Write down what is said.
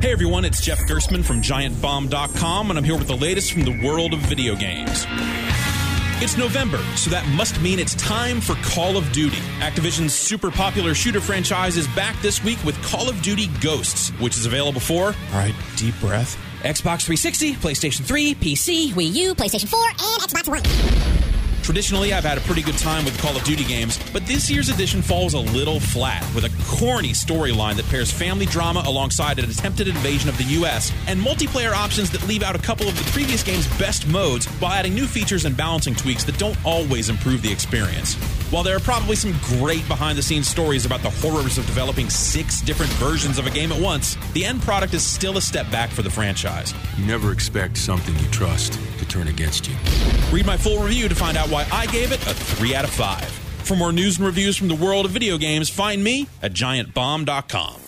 Hey everyone, it's Jeff Gerstmann from GiantBomb.com, and I'm here with the latest from the world of video games. It's November, so that must mean it's time for Call of Duty. Activision's super popular shooter franchise is back this week with Call of Duty Ghosts, which is available for, all right, deep breath, Xbox 360, PlayStation 3, PC, Wii U, PlayStation 4, and Xbox One. Traditionally, I've had a pretty good time with Call of Duty games, but this year's edition falls a little flat with a corny storyline that pairs family drama alongside an attempted invasion of the US and multiplayer options that leave out a couple of the previous game's best modes while adding new features and balancing tweaks that don't always improve the experience. While there are probably some great behind the scenes stories about the horrors of developing six different versions of a game at once, the end product is still a step back for the franchise. You never expect something you trust to turn against you. Read my full review to find out why I gave it a 3 out of 5. For more news and reviews from the world of video games, find me at giantbomb.com.